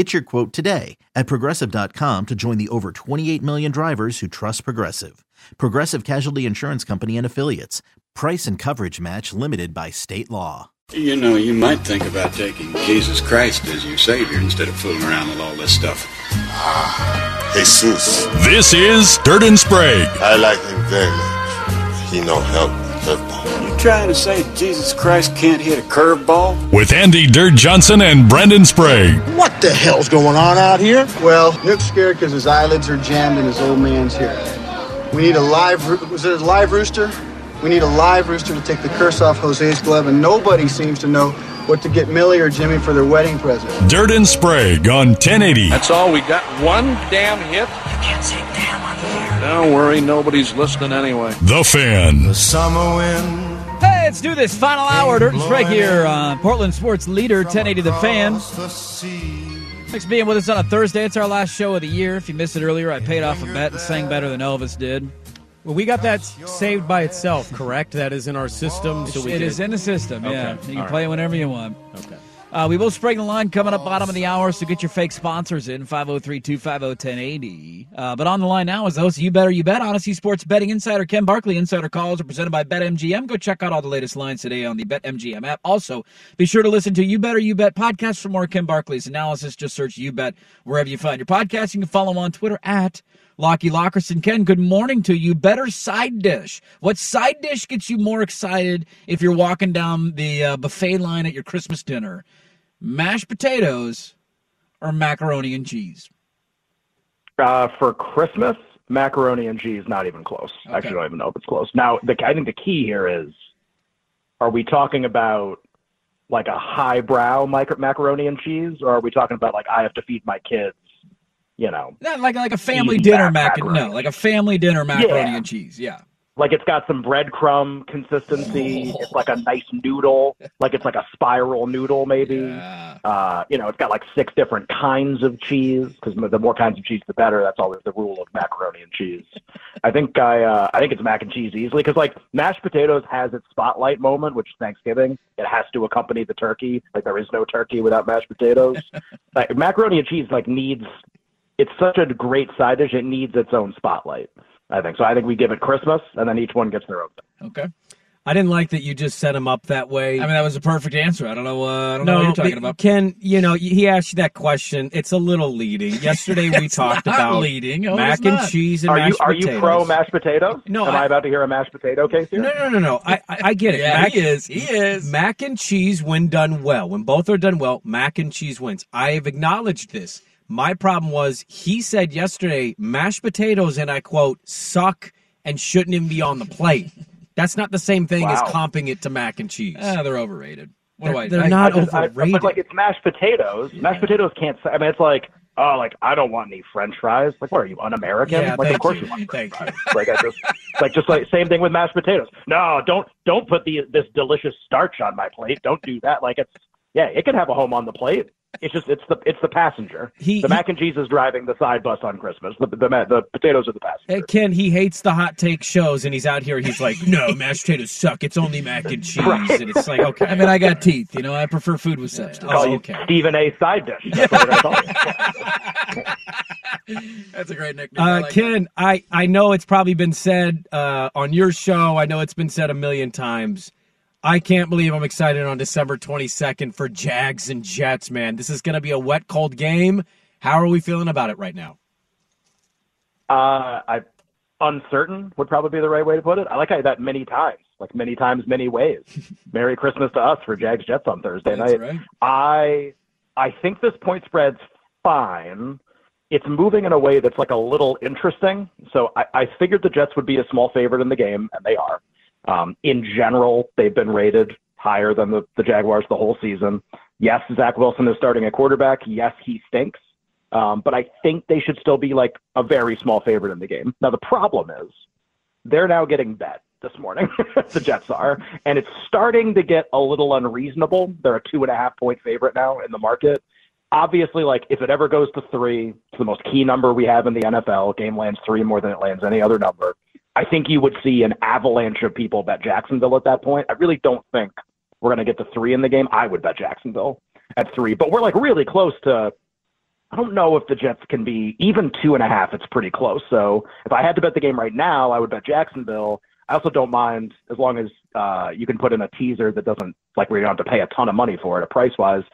Get your quote today at progressive.com to join the over 28 million drivers who trust Progressive. Progressive Casualty Insurance Company and Affiliates. Price and coverage match limited by state law. You know, you might think about taking Jesus Christ as your Savior instead of fooling around with all this stuff. Ah, Jesus. This is Dirt and Sprague. I like him very much. He no help curveball. You trying to say Jesus Christ can't hit a curveball? With Andy Dirt Johnson and Brendan Sprague. What the hell's going on out here? Well, Nick's scared because his eyelids are jammed and his old man's here. We need a live, was it a live rooster? We need a live rooster to take the curse off Jose's glove, and nobody seems to know what to get Millie or Jimmy for their wedding present. Dirt and Sprague on 1080. That's all we got. One damn hit. You can't say damn on the air. Don't worry, nobody's listening anyway. The Fan. The summer wind. Hey, let's do this. Final hour. Dirt and Sprague here on Portland Sports Leader 1080 The Fan. Thanks for being with us on a Thursday. It's our last show of the year. If you missed it earlier, I paid off a bet and sang better than Elvis did. Well, we got that saved by itself, correct? That is in our system. So we it did. is in the system, yeah. Okay. You can All play right. it whenever you want. Okay. Uh, we will spring the line coming up bottom of the hour, so get your fake sponsors in 503 250 1080. Uh, But on the line now is the host of You Better You Bet, Audacy Sports Betting Insider Ken Barkley. Insider calls are presented by BetMGM. Go check out all the latest lines today on the BetMGM app. Also, be sure to listen to You Better You Bet podcast for more Ken Barkley's analysis. Just search You Bet wherever you find your podcast. You can follow him on Twitter at Lockie Lockerson. Ken, good morning to you. Better side dish. What side dish gets you more excited if you're walking down the uh, buffet line at your Christmas dinner? Mashed potatoes or macaroni and cheese? Uh, for Christmas, macaroni and cheese, not even close. Okay. Actually, I don't even know if it's close. Now, the, I think the key here is, are we talking about like a highbrow macaroni and cheese, or are we talking about like I have to feed my kids? You know, Not like like a family dinner mac- mac macaroni. no, like a family dinner macaroni Yeah. and cheese. Yeah. like it's got some breadcrumb consistency. It's like a nice noodle, like it's like a spiral noodle, maybe. Yeah. Uh, you know, it's got like six different kinds of cheese because the more kinds of cheese, the better. That's always the rule of macaroni and cheese. I think I, uh, I think it's mac and cheese easily because like mashed potatoes has its spotlight moment, which is Thanksgiving. It has to accompany the turkey. Like there is no turkey without mashed potatoes. like macaroni and cheese like needs. It's such a great side dish. It needs its own spotlight. I think so. I think we give it Christmas, and then each one gets their own thing. Okay. I didn't like that you just set him up that way. I mean, that was a perfect answer. I don't know. Uh, I don't know what you're talking about. Ken, you know, he asked you that question. It's a little leading. Yesterday we talked not about leading. No, mac and not. cheese and Are you are potatoes. you pro mashed potatoes? No, Am I- I, about to hear a mashed potato case here? No, no, no, no. I, I, I get it. Yeah, mac, he is. He is. Mac and cheese, when done well, when both are done well, mac and cheese wins. I have acknowledged this. My problem was he said yesterday, mashed potatoes, and I quote, suck and shouldn't even be on the plate. That's not the same thing as comping it to mac and cheese. Ah, they're overrated. What They're- do I? they're I- not I just- I- overrated. but like it's mashed potatoes. Mashed potatoes can't. I mean, it's like oh, like I don't want any French fries. Like, what are you un-American? Yeah, like, thank of course you. you, want Thank French fries. Like, I just like just like same thing with mashed potatoes. No, don't don't put the this delicious starch on my plate. Don't do that. Like it's yeah, it can have a home on the plate. It's just it's the it's the passenger. He- the he- mac and cheese is driving the side bus on Christmas. The the, ma- the potatoes are the passenger. Ken, he hates the hot take shows, and he's out here. He's like, "No, mashed potatoes suck. It's only mac and cheese." Right. And it's like, okay. I mean, I got teeth. You know, I prefer food with substance. Call oh, you okay. Stephen A. side dish. That's what I call you. That's a great nickname. I Uh, like Ken, I, I know it's probably been said uh, on your show. I know it's been said a million times. I can't believe I'm excited on December 22nd for Jags and Jets, man. This is going to be a wet, cold game. How are we feeling about it right now? Uh, I uncertain would probably be the right way to put it. I like how that many times, like many times, many ways. Merry Christmas to us for Jags Jets on Thursday That's night. right. I I think this point spread's fine. It's moving in a way that's like a little interesting. So I, I figured the Jets would be a small favorite in the game, and they are. Um, in general, they've been rated higher than the, the Jaguars the whole season. Yes, Zach Wilson is starting at quarterback. Yes, he stinks. Um, but I think they should still be like a very small favorite in the game. Now the problem is they're now getting bet this morning. the Jets are, and it's starting to get a little unreasonable. They're a two and a half point favorite now in the market. Obviously, like if it ever goes to three, it's the most key number we have in the NFL. Game lands three more than it lands any other number. I think you would see an avalanche of people bet Jacksonville at that point. I really don't think we're going to get to three in the game. I would bet Jacksonville at three, but we're like really close to I don't know if the Jets can be even two and a half. It's pretty close. So if I had to bet the game right now, I would bet Jacksonville. I also don't mind as long as uh, you can put in a teaser that doesn't like where you don't have to pay a ton of money for it, price wise.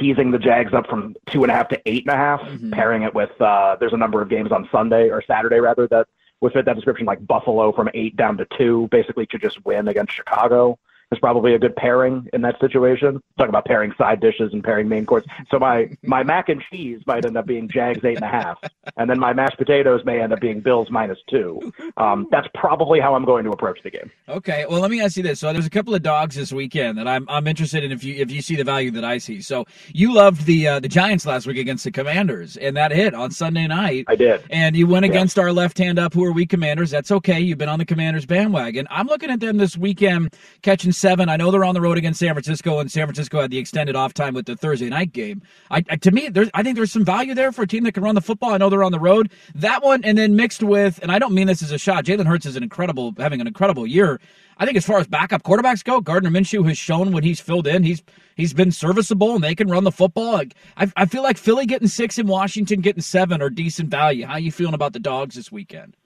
Teasing the Jags up from two and a half to eight and a half, pairing it with uh, there's a number of games on Sunday or Saturday rather that would fit that description, like Buffalo from eight down to two, basically to just win against Chicago is probably a good pairing in that situation. Talk about pairing side dishes and pairing main course. So my my mac and cheese might end up being Jags eight and a half, and then my mashed potatoes may end up being Bills minus two. Um, that's probably how I'm going to approach the game. Okay, well, let me ask you this. So, there's a couple of dogs this weekend that I'm I'm interested in if you if you see the value that I see. So, you loved the uh, the Giants last week against the Commanders, and that hit on Sunday night. I did, and you went against our left hand up, who are we Commanders. That's okay. You've been on the Commanders bandwagon. I'm looking at them this weekend catching seven. I know they're on the road against San Francisco, and San Francisco had the extended off time with the Thursday night game. I, I to me, there's I think there's some value there for a team that can run the football. I know they're on the road. That one, and then mixed with, and I don't mean this as a shot. Jalen Hurts is an incredible, having an incredible year. I think as far as backup quarterbacks go, Gardner Minshew has shown when he's filled in, he's he's been serviceable and they can run the football. Like, I, I feel like Philly getting six and Washington getting seven are decent value. How are you feeling about the dogs this weekend?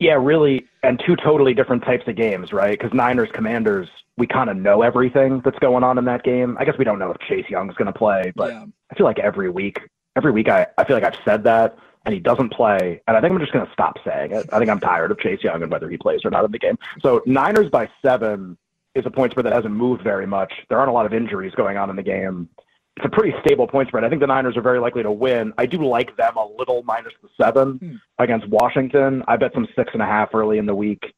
Yeah, really, and two totally different types of games, right? Because Niners Commanders, we kind of know everything that's going on in that game. I guess we don't know if Chase Young's going to play, but Yeah. I feel like every week, every week, I, I feel like I've said that, and he doesn't play, and I think I'm just going to stop saying it. I think I'm tired of Chase Young and whether he plays or not in the game. So Niners by seven is a point spread that hasn't moved very much. There aren't a lot of injuries going on in the game. It's a pretty stable point spread. I think the Niners are very likely to win. I do like them a little minus the seven against Washington. I bet some six and a half early in the week.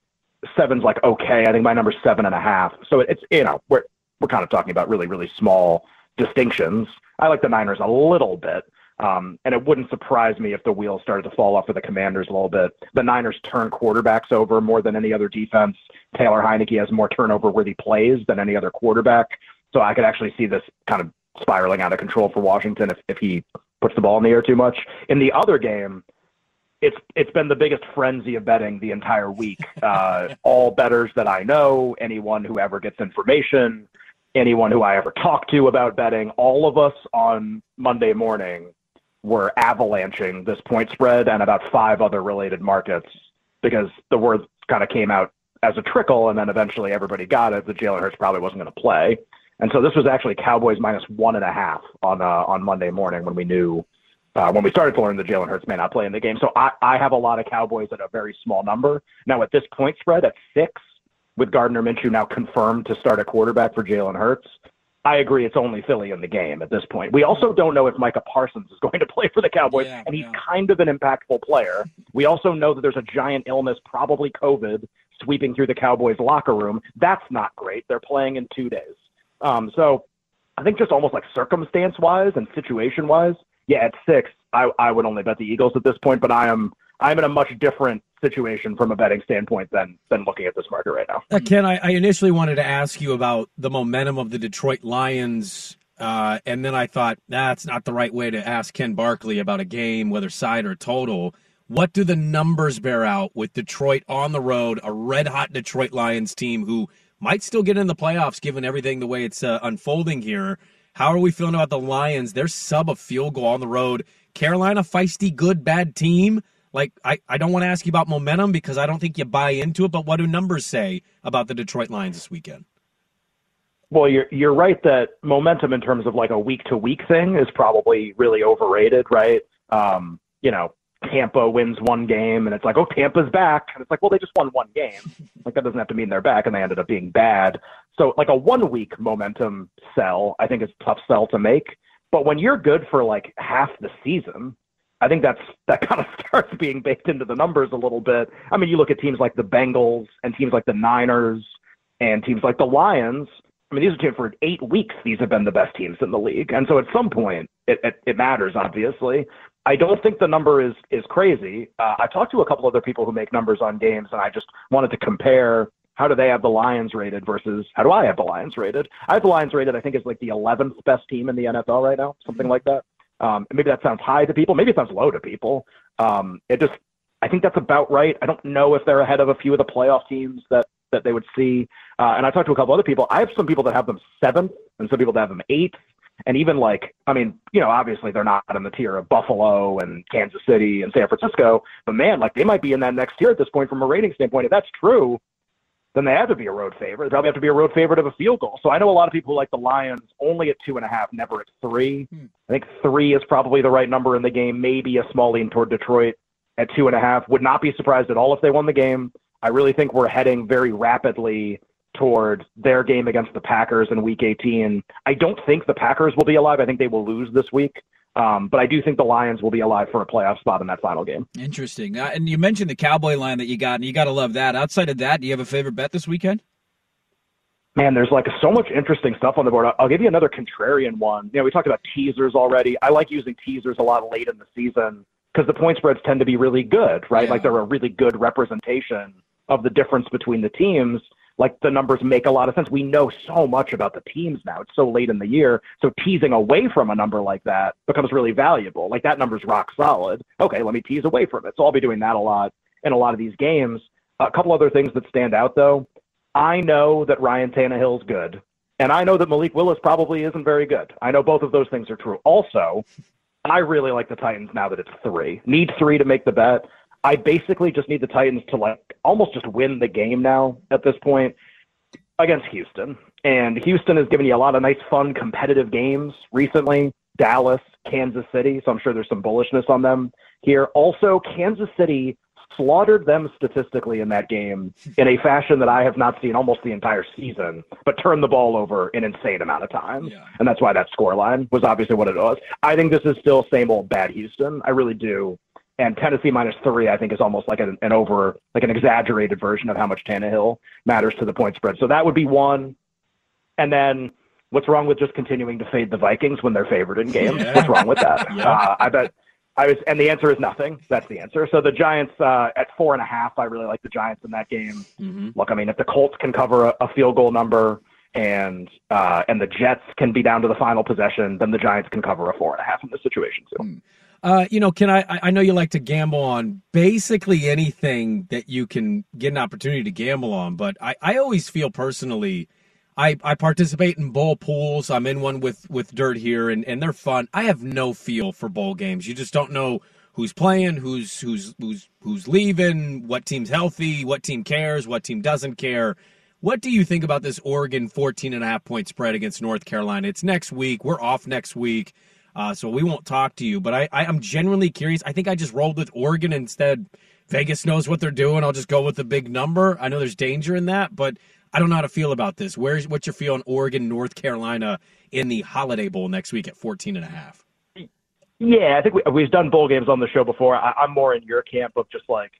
Seven's like okay. I think my number's seven and a half. So it's you know we're we're kind of talking about really really small distinctions. I like the Niners a little bit. Um, and it wouldn't surprise me if the wheels started to fall off for the Commanders a little bit. The Niners turn quarterbacks over more than any other defense. Taylor Heinicke has more turnover worthy plays than any other quarterback. So I could actually see this kind of spiraling out of control for Washington if, if he puts the ball in the air too much. In the other game, it's it's been the biggest frenzy of betting the entire week. Uh, all betters that I know, anyone who ever gets information, anyone who I ever talk to about betting, all of us on Monday morning were avalanching this point spread and about five other related markets because the word kind of came out as a trickle, and then eventually everybody got it that Jalen Hurts probably wasn't going to play. And so this was actually Cowboys minus one and a half on uh, on Monday morning when we knew uh, when we started to learn that Jalen Hurts may not play in the game. So I, I have a lot of Cowboys at a very small number. Now at this point spread at six, with Gardner Minshew now confirmed to start a quarterback for Jalen Hurts, I agree it's only Philly in the game at this point. We also don't know if Micah Parsons is going to play for the Cowboys, and he's kind of an impactful player. We also know that there's a giant illness, probably COVID, sweeping through the Cowboys locker room. That's not great. They're playing in two days. Um, so I think just almost like circumstance wise and situation wise, yeah, at six, I, I would only bet the Eagles at this point, but I am I'm in a much different situation from a betting standpoint than than looking at this market right now. Uh, Ken, I, I initially wanted to ask you about the momentum of the Detroit Lions, uh, and then I thought that's not the right way to ask Ken Barkley about a game, whether side or total. What do the numbers bear out with Detroit on the road, a red hot Detroit Lions team who might still get in the playoffs given everything the way it's uh, unfolding here? How are we feeling about the Lions? They're sub a field goal on the road. Carolina, feisty, good, bad team. Like, I, I don't want to ask you about momentum because I don't think you buy into it, but what do numbers say about the Detroit Lions this weekend? Well, you're you're right that momentum in terms of like a week to week thing is probably really overrated, right? Um, you know, Tampa wins one game and it's like, oh, Tampa's back. And it's like, well, they just won one game. Like that doesn't have to mean they're back and they ended up being bad. So like a one week momentum sell, I think is tough sell to make. But when you're good for like half the season, I think that's that kind of starts being baked into the numbers a little bit. I mean, you look at teams like the Bengals and teams like the Niners and teams like the Lions. I mean, these are teams for eight weeks. These have been the best teams in the league, and so at some point, it it, it matters. Obviously, I don't think the number is is crazy. Uh, I talked to a couple other people who make numbers on games, and I just wanted to compare how do they have the Lions rated versus how do I have the Lions rated? I have the Lions rated, I think, is like the 11th best team in the NFL right now, something like that. Um, maybe that sounds high to people. Maybe it sounds low to people. Um, it just, I think that's about right. I don't know if they're ahead of a few of the playoff teams that that they would see. Uh, and I talked to a couple other people. I have some people that have them seventh, and some people that have them eighth and even like I mean, you know, obviously they're not in the tier of Buffalo and Kansas City and San Francisco, but man, like they might be in that next tier at this point from a rating standpoint. If that's true, then they have to be a road favorite. They probably have to be a road favorite of a field goal. So I know a lot of people like the Lions only at two and a half, never at three. Hmm. I think three is probably the right number in the game. Maybe a small lean toward Detroit at two and a half. Would not be surprised at all if they won the game. I really think we're heading very rapidly toward their game against the Packers in Week 18. I don't think the Packers will be alive. I think they will lose this week. Um, but I do think the Lions will be alive for a playoff spot in that final game. Interesting. Uh, and you mentioned the Cowboy line that you got, and you got to love that. Outside of that, do you have a favorite bet this weekend? Man, there's like so much interesting stuff on the board. I'll give you another contrarian one. You know, we talked about teasers already. I like using teasers a lot late in the season because the point spreads tend to be really good, right? Yeah. Like they're a really good representation of the difference between the teams like the numbers make a lot of sense. We know so much about the teams now. It's so late in the year. So teasing away from a number like that becomes really valuable. Like that number's rock solid. Okay, let me tease away from it. So I'll be doing that a lot in a lot of these games. A couple other things that stand out though. I know that Ryan Tannehill's good. And I know that Malik Willis probably isn't very good. I know both of those things are true. Also, I really like the Titans now that it's three. Need three to make the bet. I basically just need the Titans to like almost just win the game now at this point against Houston. And Houston has given you a lot of nice, fun, competitive games recently. Dallas, Kansas City. So I'm sure there's some bullishness on them here. Also, Kansas City slaughtered them statistically in that game in a fashion that I have not seen almost the entire season, but turned the ball over an insane amount of times. Yeah. And that's why that score line was obviously what it was. I think this is still same old bad Houston. I really do and Tennessee minus three, I think, is almost like an, an over, like an exaggerated version of how much Tannehill matters to the point spread. So that would be one. And then what's wrong with just continuing to fade the Vikings when they're favored in games? Yeah. What's wrong with that? yeah. uh, I bet. I was, and the answer is nothing. That's the answer. So the Giants uh, at four and a half. I really like the Giants in that game. Mm-hmm. Look, I mean, if the Colts can cover a, a field goal number and uh, and the Jets can be down to the final possession, then the Giants can cover a four and a half in this situation too. Mm. Uh, you know, can I? I know you like to gamble on basically anything that you can get an opportunity to gamble on, but I, I always feel personally, I, I participate in bowl pools. I'm in one with with Dirt here, and, and they're fun. I have no feel for bowl games. You just don't know who's playing, who's who's who's who's leaving, what team's healthy, what team cares, what team doesn't care. What do you think about this Oregon 14 and a half point spread against North Carolina? It's next week. We're off next week. Uh, so we won't talk to you. But I, I, am genuinely curious. I think I just rolled with Oregon instead. Vegas knows what they're doing. I'll just go with the big number. I know there's danger in that, but I don't know how to feel about this. Where's what's your feel on Oregon, North Carolina in the Holiday Bowl next week at 14 and a half? Yeah, I think we, we've done bowl games on the show before. I, I'm more in your camp of just like,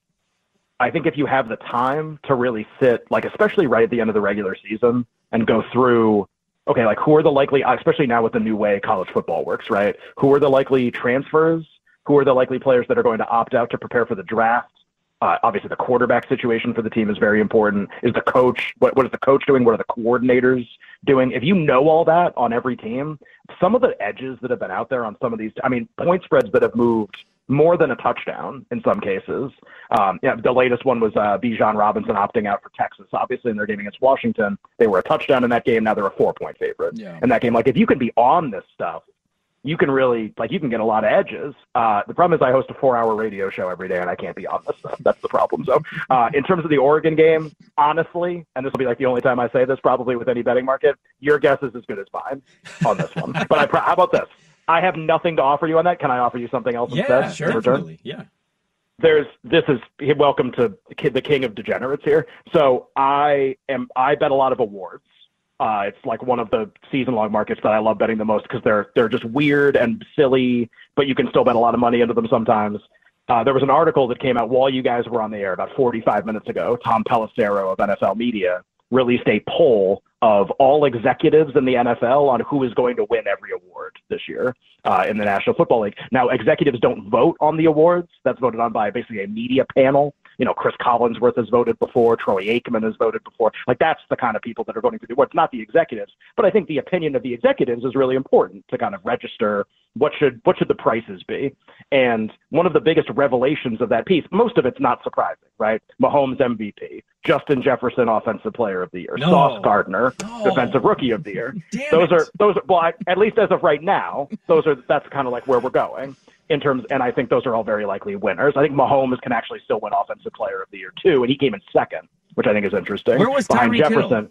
I think if you have the time to really sit, like especially right at the end of the regular season, and go through okay, like who are the likely, especially now with the new way college football works, right? Who are the likely transfers? Who are the likely players that are going to opt out to prepare for the draft? Uh, obviously, the quarterback situation for the team is very important. Is the coach what, what is the coach doing? What are the coordinators doing? If you know all that on every team, some of the edges that have been out there on some of these, I mean, point spreads that have moved more than a touchdown in some cases. Um, yeah, the latest one was uh, Bijan Robinson opting out for Texas. Obviously, in their game against Washington, they were a touchdown in that game. Now they're a four-point favorite yeah. in that game. Like if you can be on this stuff, you can really like you can get a lot of edges. Uh, the problem is I host a four-hour radio show every day, and I can't be on this stuff. That's the problem. So, uh, in terms of the Oregon game, honestly, and this will be like the only time I say this probably with any betting market, your guess is as good as mine on this one. but I, how about this? I have nothing to offer you on that. Can I offer you something else yeah, instead? Sure, definitely. Yeah. there's this is welcome to the king of degenerates here. So I am I bet a lot of awards. Uh, it's like one of the season long markets that I love betting the most because they're they're just weird and silly, but you can still bet a lot of money into them sometimes. Uh, there was an article that came out while you guys were on the air about 45 minutes ago. Tom Pelissero of NFL Media released a poll of all executives in the NFL on who is going to win every award this year uh, in the National Football League. Now, executives don't vote on the awards. That's voted on by basically a media panel. You know, Chris Collinsworth has voted before. Troy Aikman has voted before. Like, that's the kind of people that are voting for the awards, not the executives. But I think the opinion of the executives is really important to kind of register what should what should the prices be? And one of the biggest revelations of that piece, most of it's not surprising, right? Mahomes MVP, Justin Jefferson Offensive Player of the Year, no. Sauce Gardner no. Defensive Rookie of the Year. Damn those it. are those are well, I, at least as of right now, those are that's kind of like where we're going in terms, and I think those are all very likely winners. I think Mahomes can actually still win Offensive Player of the Year too, and he came in second, which I think is interesting. Where was behind Tyreek Jefferson? Hill?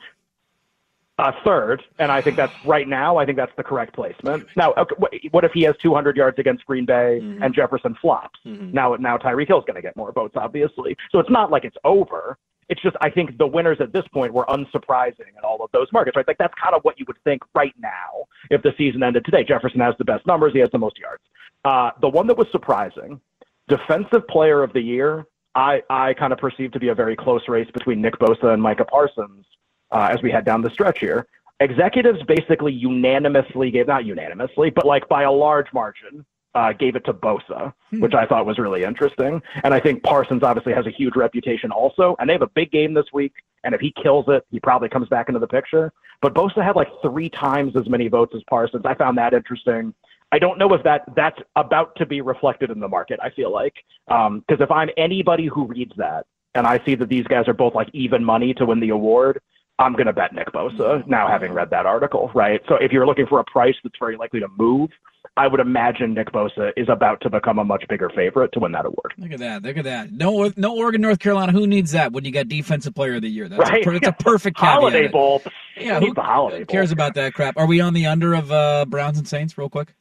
uh, third, and I think that's right now. I think that's the correct placement. Now, okay, what if he has 200 yards against Green Bay Mm-hmm. and Jefferson flops? Now, now Tyreek Hill's going to get more votes, obviously. So it's not like it's over. It's just I think the winners at this point were unsurprising in all of those markets. Right, like that's kind of what you would think right now if the season ended today. Jefferson has the best numbers. He has the most yards. Uh, the one that was surprising, defensive player of the year. I, I kind of perceived to be a very close race between Nick Bosa and Micah Parsons uh, as we head down the stretch here. Executives basically unanimously gave, not unanimously, but like by a large margin, uh, gave it to Bosa, which I thought was really interesting. And I think Parsons obviously has a huge reputation also, and they have a big game this week. And if he kills it, he probably comes back into the picture. But Bosa had like three times as many votes as Parsons. I found that interesting. I don't know if that that's about to be reflected in the market. I feel like because um, if I'm anybody who reads that and I see that these guys are both like even money to win the award, I'm going to bet Nick Bosa now having read that article, right? So if you're looking for a price that's very likely to move, I would imagine Nick Bosa is about to become a much bigger favorite to win that award. Look at that! Look at that! No, no Oregon, North Carolina. Who needs that when you got Defensive Player of the Year? That's right? a, it's a perfect caveat. Holiday Bowl. Yeah, who Holiday cares Bowl? about that crap? Are we on the under of uh, Browns and Saints, real quick?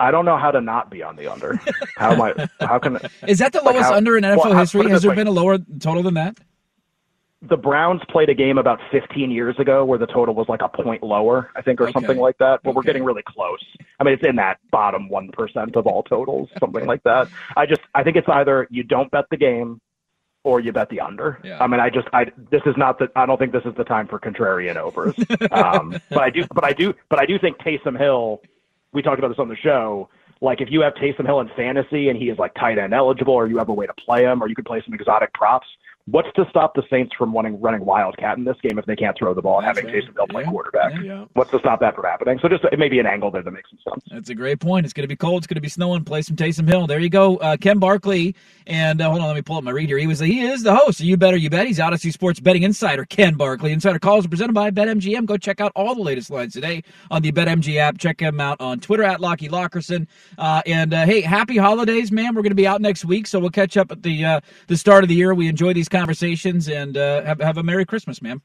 I don't know how to not be on the under. How am I? How can? Is that the like lowest how- under in NFL well, history? Has there way. been a lower total than that? The Browns played a game about 15 years ago where the total was like a point lower, I think, or Okay. something like that. But we're getting really close. I mean, it's in that bottom 1% of all totals, something like that. I just, I think it's either you don't bet the game or you bet the under. Yeah. I mean, I just, I, this is not the, I don't think this is the time for contrarian overs. um, but I do, but I do, but I do think Taysom Hill, we talked about this on the show. Like if you have Taysom Hill in fantasy and he is like tight end eligible, or you have a way to play him, or you could play some exotic props. What's to stop the Saints from running running wildcat in this game if they can't throw the ball and That's having right. Taysom Hill play Yeah. quarterback? Yeah. What's to stop that from happening? So just it may be an angle there that makes some sense. That's a great point. It's going to be cold. It's going to be snowing. Play some Taysom Hill. There you go. Uh, Ken Barkley. And uh, hold on, let me pull up my read here. He was he is the host. You better you bet. He's Audacy Sports betting insider. Ken Barkley. Insider calls are presented by BetMGM. Go check out all the latest lines today on the BetMGM app. Check him out on Twitter at Lockie Lockerson. Uh, and uh, hey, happy holidays, man. We're going to be out next week, so we'll catch up at the uh, the start of the year. We enjoy these conversations and uh, have have a Merry Christmas, man.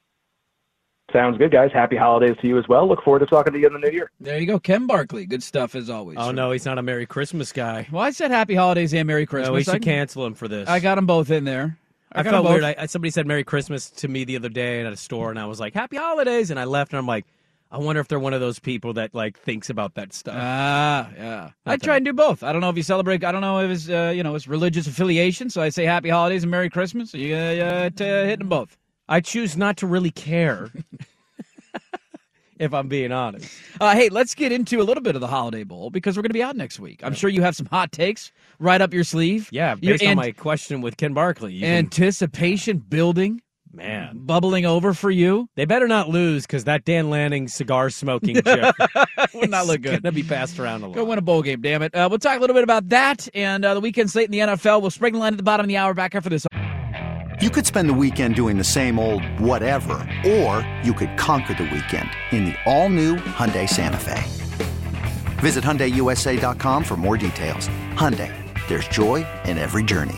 Sounds good, guys. Happy holidays to you as well. Look forward to talking to you in the new year. There you go, Ken Barkley. Good stuff as always. Oh no, he's not a Merry Christmas guy. Well, I said Happy Holidays and Merry Christmas. No, we I- should cancel him for this. I got them both in there. I, got felt 'em both. weird. I, I- somebody said Merry Christmas to me the other day at a store, and I was like, Happy Holidays, and I left, and I'm like, I wonder if they're one of those people that like thinks about that stuff. Ah, yeah. I try and do both. I don't know if you celebrate. I don't know if it's uh, you know it's religious affiliation. So I say Happy Holidays and Merry Christmas. You uh, uh, t- hitting them both. I choose not to really care. if I'm being honest. Uh, hey, let's get into a little bit of the Holiday Bowl because we're going to be out next week. I'm sure you have some hot takes right up your sleeve. Yeah, based on an- my question with Ken Barkley. you can- anticipation building, man, bubbling over for you. they better not lose because that Dan Lanning cigar smoking chip Would not look good. That'd be passed around a lot. Go win a bowl game, damn it. Uh, we'll talk a little bit about that and uh, the weekend slate in the NFL. We'll spring the line at the bottom of the hour back after this. You could spend the weekend doing the same old whatever, or you could conquer the weekend in the all-new Hyundai Santa Fe. Visit HyundaiUSA.com for more details. Hyundai, there's joy in every journey.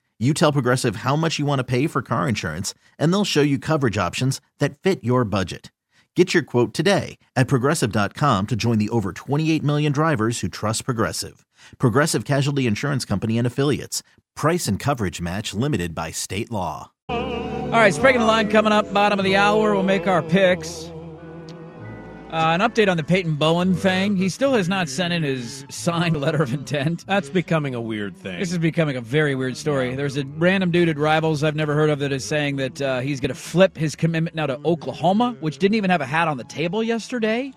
You tell Progressive how much you want to pay for car insurance, and they'll show you coverage options that fit your budget. Get your quote today at progressive.com to join the over 28 million drivers who trust Progressive. Progressive Casualty Insurance Company and Affiliates. Price and coverage match limited by state law. All right, Sprague the line coming up, bottom of the hour. We'll make our picks. Uh, an update on the Peyton Bowen thing. He still has not sent in his signed letter of intent. That's becoming a weird thing. This is becoming a very weird story. Yeah. There's a random dude at Rivals I've never heard of that is saying that uh, he's going to flip his commitment now to Oklahoma, which didn't even have a hat on the table yesterday.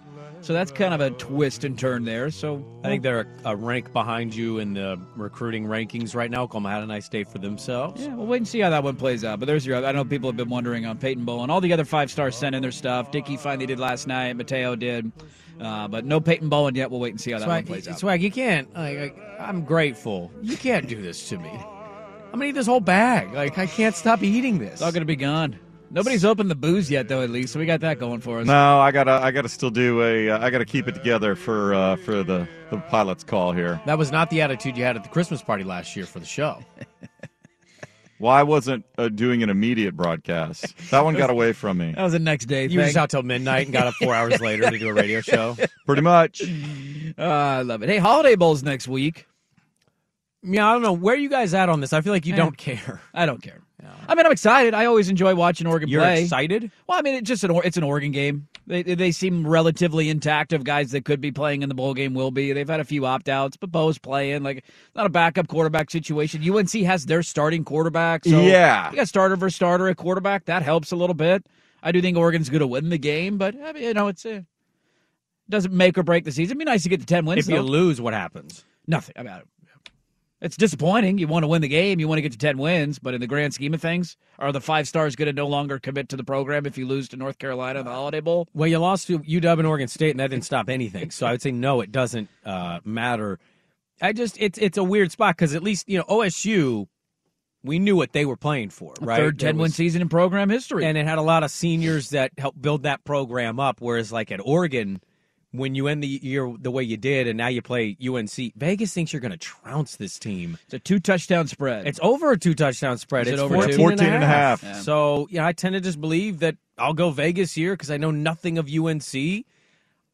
So that's kind of a twist and turn there. So I think they're a, a, rank behind you in the recruiting rankings right now. Oklahoma had a nice day for themselves. Yeah, we'll wait and see how that one plays out. But there's your. I know people have been wondering on Peyton Bowen. All the other five stars sent in their stuff. Dickey finally did last night. Mateo did. Uh, but no Peyton Bowen yet. We'll wait and see how that Swag, one plays out. Swag, you can't. Like, I'm grateful. You can't do this to me. I'm gonna eat this whole bag. Like I can't stop eating this. It's all gonna be gone. Nobody's opened the booze yet, though. At least so we got that going for us. No, I gotta, I gotta still do a, uh, I gotta keep it together for uh, for the the pilot's call here. That was not the attitude you had at the Christmas party last year for the show. well, I wasn't uh, doing an immediate broadcast. That one got away from me. That was the next day. You were just out till midnight and got up four hours later to do a radio show. Pretty much. Uh, I love it. Hey, holiday bowls next week. Yeah, I don't know where you guys at on this. I feel like you don't care. I don't care. I mean, I'm excited. I always enjoy watching Oregon You're play. excited? Well, I mean, it's just an it's an Oregon game. They they seem relatively intact. Of guys that could be playing in the bowl game will be. They've had a few opt outs, but Bo's playing. Like not a backup quarterback situation. UNC has their starting quarterback. So yeah, you got starter versus starter at quarterback. That helps a little bit. I do think Oregon's going to win the game, but I mean, you know, it's a, doesn't make or break the season. It'd be nice to get to ten wins. If you though. lose, what happens? Nothing. I mean, it's disappointing. You want to win the game, you want to get to 10 wins, but in the grand scheme of things, are the five stars going to no longer commit to the program if you lose to North Carolina in the Holiday Bowl? Well, you lost to UW and Oregon State, and that didn't stop anything. So I would say no, it doesn't uh, matter. I just it's it's a weird spot because at least you know OSU, we knew what they were playing for, right? Third 10 win season in program history, and it had a lot of seniors that helped build that program up. Whereas like at Oregon when you end the year the way you did and now you play UNC, Vegas thinks you're going to trounce this team. It's a two touchdown spread. It's over a two touchdown spread. Is it's it over 14, 14 and a half. half. Yeah. So, yeah, I tend to just believe that I'll go Vegas here because I know nothing of UNC.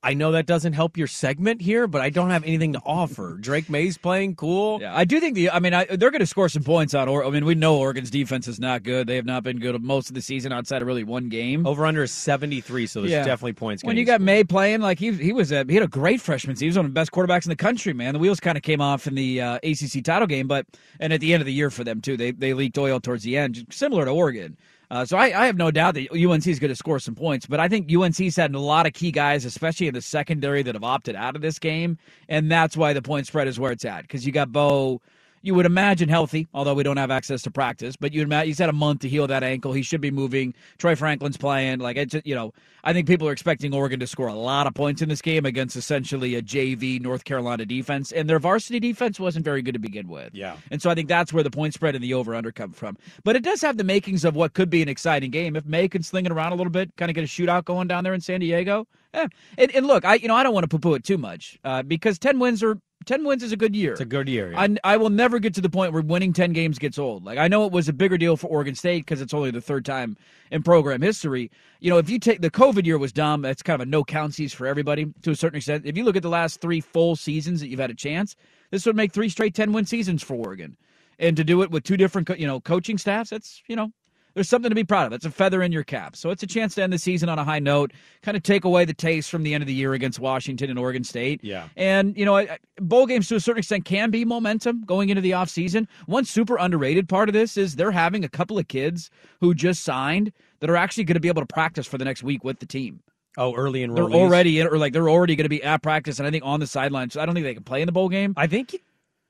I know that doesn't help your segment here, but I don't have anything to offer. Drake Maye's playing cool. Yeah, I do think the. I mean, I, they're going to score some points on. Or I mean, we know Oregon's defense is not good. They have not been good most of the season outside of really one game. Over under is seventy three, so there's Yeah. definitely points. When you got scored. Maye playing, like he he was a, he had a great freshman season. He was one of the best quarterbacks in the country, man. The wheels kind of came off in the uh, ACC title game, but and at the end of the year for them too, they they leaked oil towards the end, similar to Oregon. Uh, so I, I have no doubt that UNC is going to score some points, but I think UNC's had a lot of key guys, especially in the secondary, that have opted out of this game, and that's why the point spread is where it's at. Because you got Bo, you would imagine healthy, although we don't have access to practice. But you'd imagine he's had a month to heal that ankle. He should be moving. Troy Franklin's playing. Like it, just, you know, I think people are expecting Oregon to score a lot of points in this game against essentially a JV North Carolina defense, and their varsity defense wasn't very good to begin with. Yeah. And so I think that's where the point spread and the over under come from. But it does have the makings of what could be an exciting game if Maye can sling it around a little bit, kind of get a shootout going down there in San Diego. Eh. And, and look, I you know I don't want to poo poo it too much uh, because ten wins are ten wins is a good year. It's a good year. yeah. I, I will never get to the point where winning 10 games gets old. Like, I know it was a bigger deal for Oregon State because it's only the third time in program history. You know, if you take the COVID year was dumb, that's kind of a no countsies for everybody to a certain extent. If you look at the last three full seasons that you've had a chance, this would make three straight 10 win seasons for Oregon. And to do it with two different, you know, coaching staffs, that's, you know, there's something to be proud of. It's a feather in your cap. So it's a chance to end the season on a high note, kind of take away the taste from the end of the year against Washington and Oregon State. Yeah. And, you know, bowl games to a certain extent can be momentum going into the offseason. One super underrated part of this is they're having a couple of kids who just signed that are actually going to be able to practice for the next week with the team. Oh, early in They're already in, or like they're already going to be at practice, and I think on the sidelines. So I don't think they can play in the bowl game. I think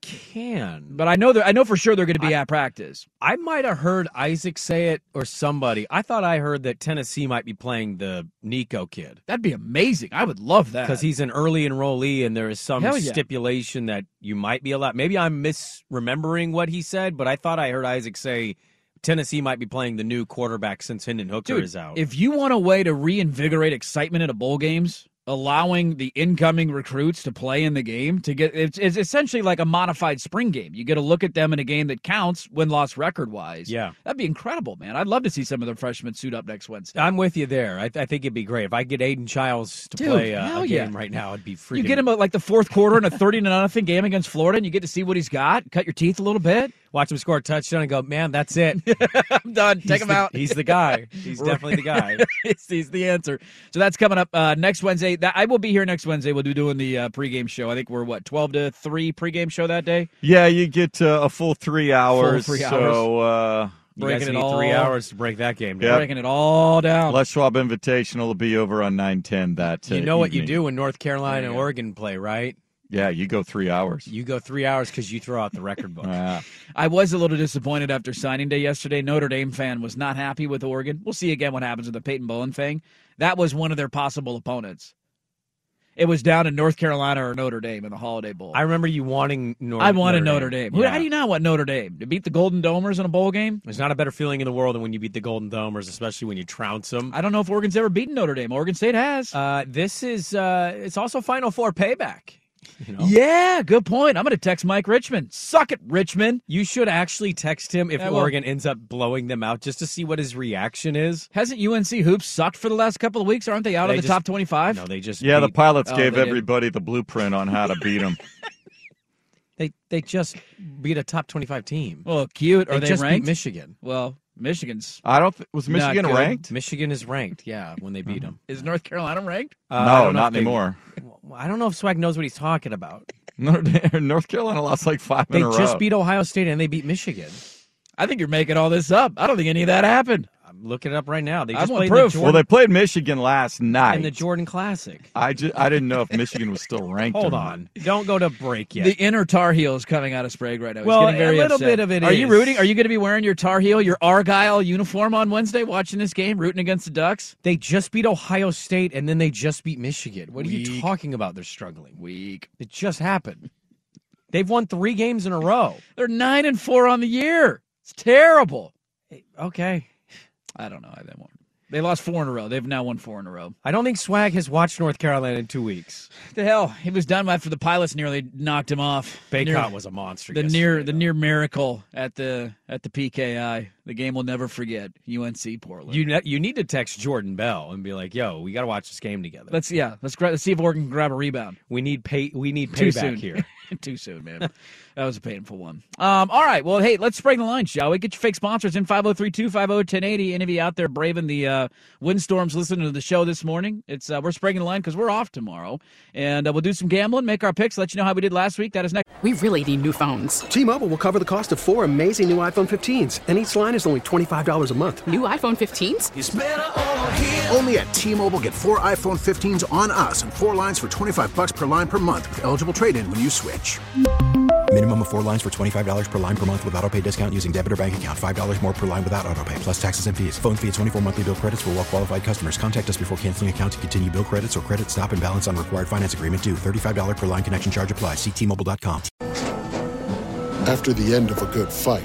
can, but I know that I know for sure they're going to be I, at practice. I might have heard Isaac say it or somebody. I thought I heard that Tennessee might be playing the Nico kid. That'd be amazing. I would love that because he's an early enrollee, and there is some yeah. stipulation that you might be allowed. Maybe I'm misremembering what he said, but I thought I heard Isaac say. Tennessee might be playing the new quarterback since Hendon Hooker Dude, is out. If you want a way to reinvigorate excitement at a bowl games, allowing the incoming recruits to play in the game to get it's, it's, essentially like a modified spring game. You get to look at them in a game that counts win loss record wise. Yeah, that'd be incredible, man. I'd love to see some of the freshmen suit up next Wednesday. I'm with you there. I, I think it'd be great if I get Aiden Childs to Dude, play a, a yeah. game right now. It'd be free. You get him at like the fourth quarter in a thirty to nothing game against Florida, and you get to see what he's got. Cut your teeth a little bit. Watch him score a touchdown and go, man, that's it. I'm done. Take He's him the, out. He's the guy. He's definitely the guy. he's, he's, the answer. So that's coming up uh, next Wednesday. That I will be here next Wednesday. We'll be doing the uh, pregame show. I think we're what twelve to three pregame show that day. Yeah, you get uh, a full three hours. Full three hours. So uh, you breaking it all three hours to break that game. Yep. Breaking it all down. Les Schwab Invitational will be over on nine ten. That you uh, know what you do when North Carolina and Oregon play, right? Yeah, you go three hours. You go three hours because you throw out the record book. Yeah. I was a little disappointed after signing day yesterday. Notre Dame fan was not happy with Oregon. We'll see again what happens with the Peyton Bowen thing. That was one of their possible opponents. It was down in North Carolina or Notre Dame in the Holiday Bowl. I remember you wanting North. I wanted Notre Notre Dame. Dame. How do you not want Notre Dame to beat the Golden Domers in a bowl game? There's not a better feeling in the world than when you beat the Golden Domers, especially when you trounce them. I don't know if Oregon's ever beaten Notre Dame. Oregon State has. Uh, this is uh, it's also Final Four payback. You know? Yeah, good point. I'm going to text Mike Richmond. Suck it, Richmond. You should actually text him if I will. Oregon ends up blowing them out, just to see what his reaction is. Hasn't UNC hoops sucked for the last couple of weeks? Aren't they out They of the just- top 25? No, they just Yeah, the pilots Oh, gave they did. everybody the blueprint on how to beat them. they they just beat a top twenty-five team. Well, cute. Are they just ranked? beat Michigan. Well, Michigan's. I don't. Th- was Michigan ranked? Michigan is ranked. Yeah, when they beat them. Is North Carolina ranked? Uh, no, don't know they- anymore. I don't know if Swag knows what he's talking about. North, North Carolina lost like five They in a just beat Ohio State and they beat Michigan. I think you're making all this up. I don't think any of that happened. I'm looking it up right now. They just want played proof. the well, they played Michigan last night. in the Jordan Classic. I just I didn't know if Michigan was still ranked. Hold on, don't go to break yet. The inner Tar Heel is coming out of Sprague right now. He's Well, getting very a little upset. bit of it Are you rooting? Are you going to be wearing your Tar Heel, your Argyle uniform on Wednesday, watching this game, rooting against the Ducks? they just beat Ohio State and then they just beat Michigan. What are you talking about? They're struggling. Weak. It just happened. They've won three games in a row. They're nine and four on the year. It's terrible. Okay. I don't know. I they won. They lost four in a row. They've now won four in a row. I don't think Swag has watched North Carolina in two weeks. The hell, he was done after the pilots nearly knocked him off. Baycott Near- was a monster. the near the though. near miracle at the at the PKI. The game we'll never forget. UNC Portland. You ne- you need to text Jordan Bell and be like, "Yo, we got to watch this game together. let's yeah. Let's gra- let's see if Oregon can grab a rebound. we need pay. We need Too payback soon here." Too soon, man. that was a painful one. Um, all right. Well, hey, let's spring the line, shall we? Get your fake sponsors in 503-250-1080. Any of you out there braving the uh, windstorms listening to the show this morning? It's uh, we're springing the line because we're off tomorrow, and uh, we'll do some gambling, make our picks, let you know how we did last week. That is next. We really need new phones. T-Mobile will cover the cost of four amazing new iPhone 15s, and each line is only $25 a month. New iPhone 15s? Only at T-Mobile get four iPhone 15s on us and four lines for 25 bucks per line per month with eligible trade-in when you switch. Minimum of four lines for $25 per line per month with auto pay discount using debit or bank account. $5 more per line without auto pay, plus taxes and fees. Phone fee at 24 monthly bill credits for all well qualified customers. Contact us before canceling account to continue bill credits or credit stop and balance on required finance agreement due. $35 per line connection charge apply. Ctmobile.com. After the end of a good fight,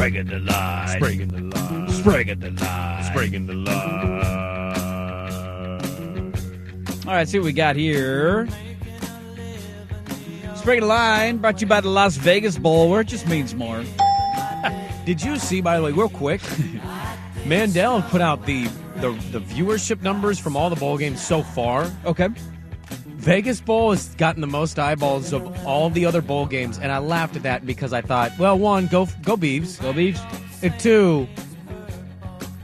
Sprague the line. Sprague the line. Sprague the line. Sprague the line. All right, see what we got here. Spring line brought to you by the Las Vegas Bowl, where it just means more. Did you see, by the way, real quick? Mandel put out the, the the viewership numbers from all the bowl games so far. Okay. Vegas Bowl has gotten the most eyeballs of all the other bowl games, and I laughed at that because I thought, well, one, go go Beavs, go Beavs, and two,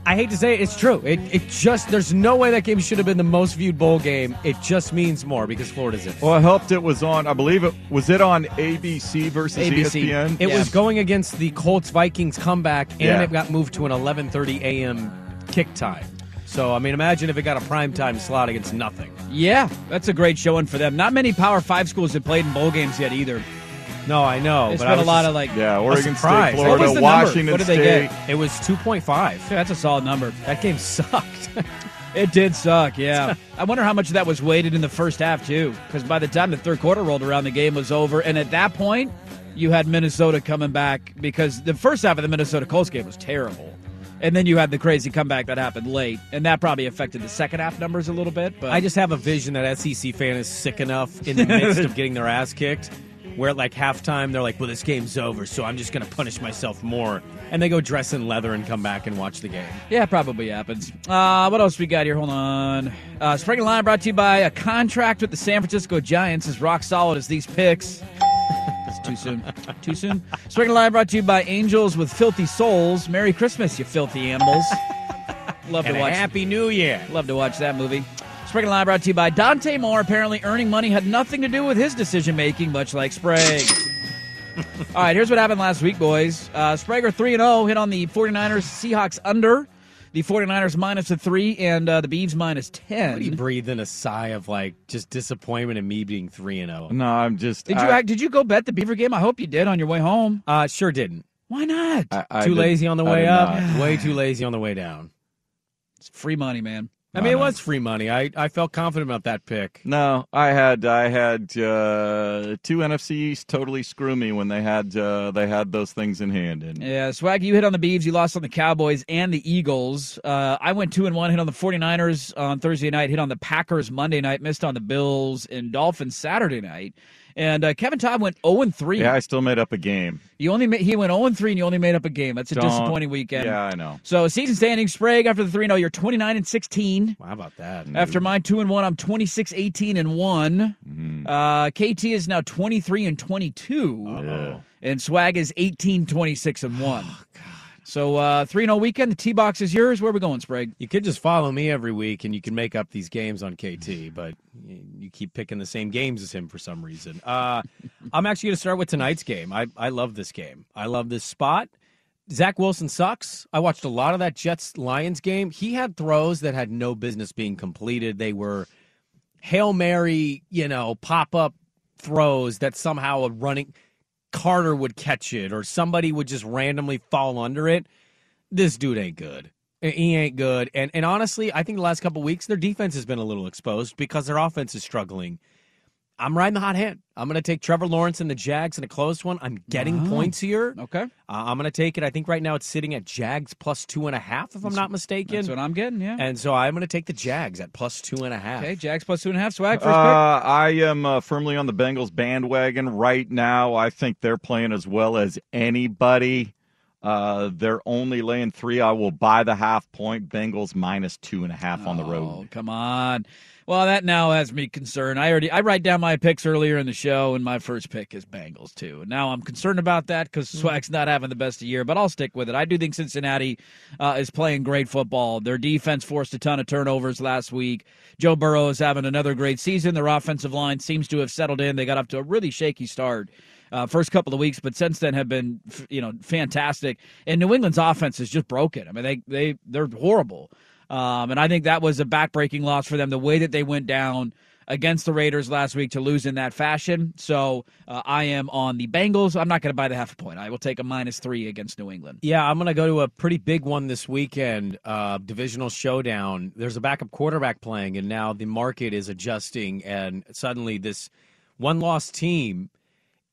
I hate to say it, it's true. It it just there's no way that game should have been the most viewed bowl game. It just means more because Florida's in. it. Well, it helped. It was on. I believe it was it on ABC versus E ESPN. It was going against the Colts Vikings comeback, and Yeah. it got moved to an 11:30 a.m. kick time. So I mean, imagine if it got a prime time slot against nothing. Yeah, that's a great showing for them. Not many Power Five schools have played in bowl games yet either. No, I know. It's but been I a lot just- of like Yeah, a Oregon State, surprise. What Florida, the number? Washington What did they State. get? It was 2.5. Yeah, that's a solid number. That game sucked. It did suck, yeah. I wonder how much of that was weighted in the first half, too. Because by the time the third quarter rolled around, the game was over. And at that point, you had Minnesota coming back because the first half of the Minnesota Colts game was terrible. And then you had the crazy comeback that happened late. And that probably affected the second half numbers a little bit. But I just have a vision that SEC fan is sick enough in the midst of getting their ass kicked, where at like halftime they're like, "Well, this game's over, so I'm just going to punish myself more," and they go dress in leather and come back and watch the game. Yeah, probably happens. Uh, what else we got here? Hold on. Uh, Spring Line brought to you by a contract with the San Francisco Giants is rock solid as these picks. It's too soon. Too soon. Spring Line brought to you by Angels with Filthy Souls. Merry Christmas, you filthy animals. Love to watch. Happy New Year. Love to watch that movie. Spring Line brought to you by Dante Moore. Apparently, earning money had nothing to do with his decision making, much like Sprague. All right, here's what happened last week, boys. Uh, Sprague 3 0 hit on the 49ers Seahawks under, the 49ers minus a 3, and uh, the Beavs minus 10. He breathed breathing a sigh of like just disappointment in me being three and zero. No, I'm just. Did you I, act, did you go bet the Beaver game? I hope you did on your way home. Uh, sure didn't. Why not? I, I too did- lazy on the way up. not. Way too lazy on the way down. It's free money, man. I mean, it was free money. I, I felt confident about that pick. No, I had I had uh, two NFC East totally screw me when they had uh, they had those things in hand. And Yeah, Swag, you hit on the Beavs. You lost on the Cowboys and the Eagles. Uh, I went 2 and 1, hit on the 49ers on Thursday night, hit on the Packers Monday night, missed on the Bills and Dolphins Saturday night. And uh, Kevin Todd went 0 and 3. yeah, I still made up a game. You only ma- he went 0 3 and you only made up a game. That's a Don't- disappointing weekend. Yeah, I know. So season standings, Sprague after the 3 0, you're 29 and 16. How about that? After mine 2 and 1, I'm 26 18 and 1. Mm-hmm. Uh, KT is now 23 and 22. And Swag is 18 26 and 1. So uh 3 0 weekend, the T box is yours. Where are we going, Sprague? You could just follow me every week and you can make up these games on KT, but you keep picking the same games as him for some reason. Uh, I'm actually going to start with tonight's game. I, I love this game. I love this spot. Zach Wilson sucks. I watched a lot of that Jets Lions game. He had throws that had no business being completed. They were Hail Mary, you know, pop up throws that somehow a running Carter would catch it or somebody would just randomly fall under it. This dude ain't good. He ain't good. And and honestly, I think the last couple weeks their defense has been a little exposed because their offense is struggling. I'm riding the hot hand. I'm going to take Trevor Lawrence and the Jags in a close one. I'm getting Wow. points here. Okay. Uh, I'm going to take it. I think right now it's sitting at Jags plus two and a half, if I'm not mistaken. That's what I'm getting, yeah. And so I'm going to take the Jags at plus two and a half. Okay, Jags plus two and a half. Swag, Uh, first I am uh, firmly on the Bengals bandwagon right now. I think they're playing as well as anybody. Uh, they're only laying three. I will buy the half point. Bengals minus two and a half on the road. Oh, come on. Well, that now has me concerned. I already I write down my picks earlier in the show, and my first pick is Bengals too. And now I'm concerned about that because Mm-hmm. Swag's not having the best of year, but I'll stick with it. I do think Cincinnati uh, is playing great football. Their defense forced a ton of turnovers last week. Joe Burrow is having another great season. Their offensive line seems to have settled in. They got up to a really shaky start. Uh, first couple of weeks, but since then have been, you know, fantastic. And New England's offense is just broken. I mean, they they they're horrible. Um, and I think that was a backbreaking loss for them. The way that they went down against the Raiders last week to lose in that fashion. So uh, I am on the Bengals. I'm not going to buy the half a point. I will take a minus three against New England. Yeah, I'm going to go to a pretty big one this weekend, uh, divisional showdown. There's a backup quarterback playing, and now the market is adjusting, and suddenly this one loss team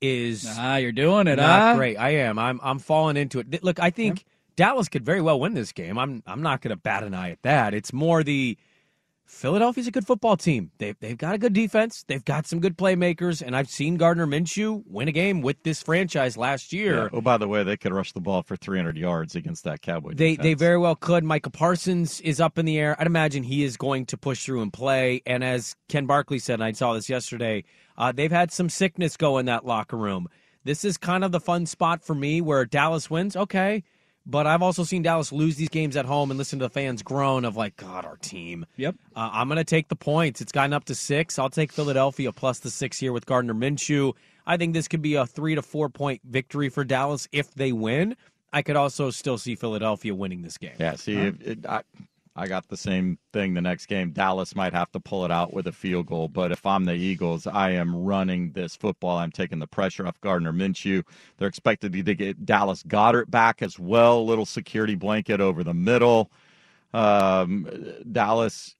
is ah, you're doing it. Not huh? great. I am. I'm. I'm falling into it. Look, I think yeah. Dallas could very well win this game. I'm. I'm not going to bat an eye at that. It's more the Philadelphia's a good football team. They've, they've got a good defense. They've got some good playmakers, and I've seen Gardner Minshew win a game with this franchise last year. Yeah. Oh, by the way, they could rush the ball for 300 yards against that Cowboy They defense. they very well could. Micah Parsons is up in the air. I'd imagine he is going to push through and play. And as Ken Barkley said, and I saw this yesterday, uh, they've had some sickness go in that locker room. This is kind of the fun spot for me where Dallas wins. Okay, but I've also seen Dallas lose these games at home and listen to the fans groan of like, God, our team. Yep. Uh, I'm going to take the points. It's gotten up to six. I'll take Philadelphia plus the six here with Gardner Minshew. I think this could be a three to four point victory for Dallas if they win. I could also still see Philadelphia winning this game. Yeah. See, it, it, I, I got the same thing the next game. Dallas might have to pull it out with a field goal, but if I'm the Eagles, I am running this football. I'm taking the pressure off Gardner Minshew. They're expected to get Dallas Goedert back as well, little security blanket over the middle. Um, Dallas,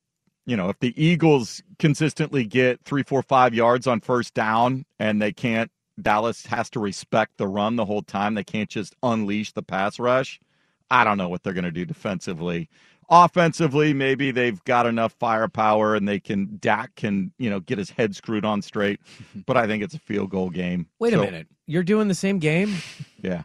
you know, if the Eagles consistently get three, four, five yards on first down and they can't, Dallas has to respect the run the whole time. They can't just unleash the pass rush. I don't know what they're going to do defensively offensively, maybe they've got enough firepower and they can Dak can you know get his head screwed on straight. But I think it's a field goal game. Wait so, a minute, you're doing the same game? Yeah.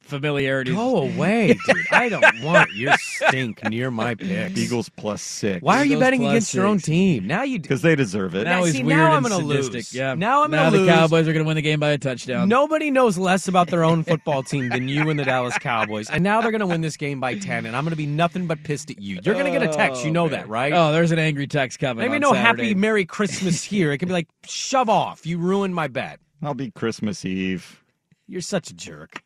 Familiarity. Go away, dude. I don't want your stink near my picks. Eagles plus six. Why are you Eagles betting plus against six. your own team? Now you Because they deserve it. Now Yeah, he's see, weird now and I'm gonna sadistic. lose. Yeah. Now I'm now gonna the lose. Cowboys are going to win the game by a touchdown. Nobody knows less about their own football team than you and the Dallas Cowboys. And now they're going to win this game by 10, and I'm going to be nothing but pissed at you. You're going to get a text. You oh, know that, right? Oh, there's an angry text coming. Maybe on no Saturday. happy Merry Christmas here. It could be like, shove off. You ruined my bet. I'll be Christmas Eve. You're such a jerk.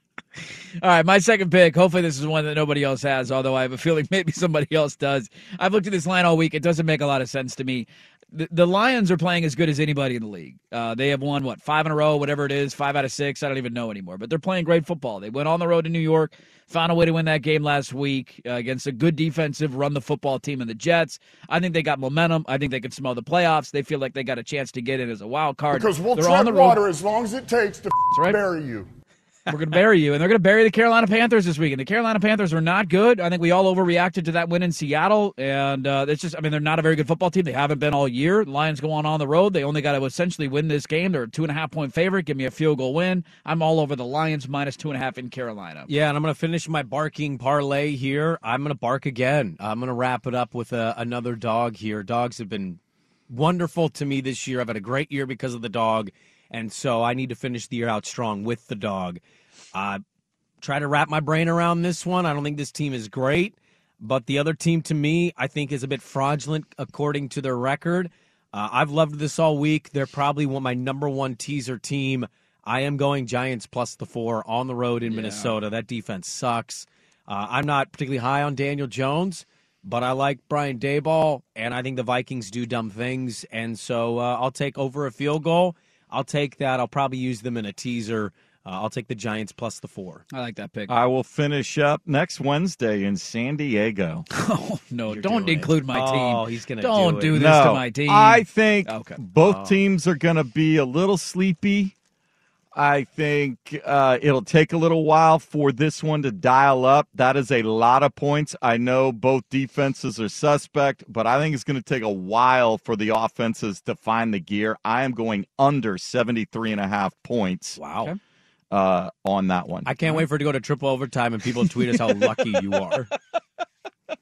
All right, my second pick. Hopefully, this is one that nobody else has, although I have a feeling maybe somebody else does. I've looked at this line all week. It doesn't make a lot of sense to me. The, the Lions are playing as good as anybody in the league. Uh, they have won, what, five in a row, whatever it is, five out of six. I don't even know anymore. But they're playing great football. They went on the road to New York, found a way to win that game last week uh, against a good defensive, run the football team in the Jets. I think they got momentum. I think they can smell the playoffs. They feel like they got a chance to get in as a wild card. Because we'll they're tread on the road. water as long as it takes to right. bury you. We're going to bury you. And they're going to bury the Carolina Panthers this weekend. The Carolina Panthers are not good. I think we all overreacted to that win in Seattle. And uh, it's just, I mean, they're not a very good football team. They haven't been all year. Lions go on on the road. They only got to essentially win this game. They're a two and a half point favorite. Give me a field goal win. I'm all over the Lions minus two and a half in Carolina. Yeah, and I'm going to finish my barking parlay here. I'm going to bark again. I'm going to wrap it up with a, another dog here. Dogs have been wonderful to me this year. I've had a great year because of the dog. And so I need to finish the year out strong with the dog. Uh, try to wrap my brain around this one. I don't think this team is great, but the other team to me, I think, is a bit fraudulent according to their record. Uh, I've loved this all week. They're probably one my number one teaser team. I am going Giants plus the four on the road in Yeah. Minnesota. That defense sucks. Uh, I'm not particularly high on Daniel Jones, but I like Brian Daboll, and I think the Vikings do dumb things, and so uh, I'll take over a field goal. I'll take that. I'll probably use them in a teaser. Uh, I'll take the Giants plus the four. I like that pick. I will finish up next Wednesday in San Diego. Oh, no. You're don't doing it. include my team. Oh, he's gonna Don't do it. do, this no, to my team. I think Okay. both Oh. teams are going to be a little sleepy. I think uh, it'll take a little while for this one to dial up. That is a lot of points. I know both defenses are suspect, but I think it's going to take a while for the offenses to find the gear. I am going under 73 and a half points Wow. Okay. uh, on that one. I can't wait for it to go to triple overtime and people tweet us how lucky you are.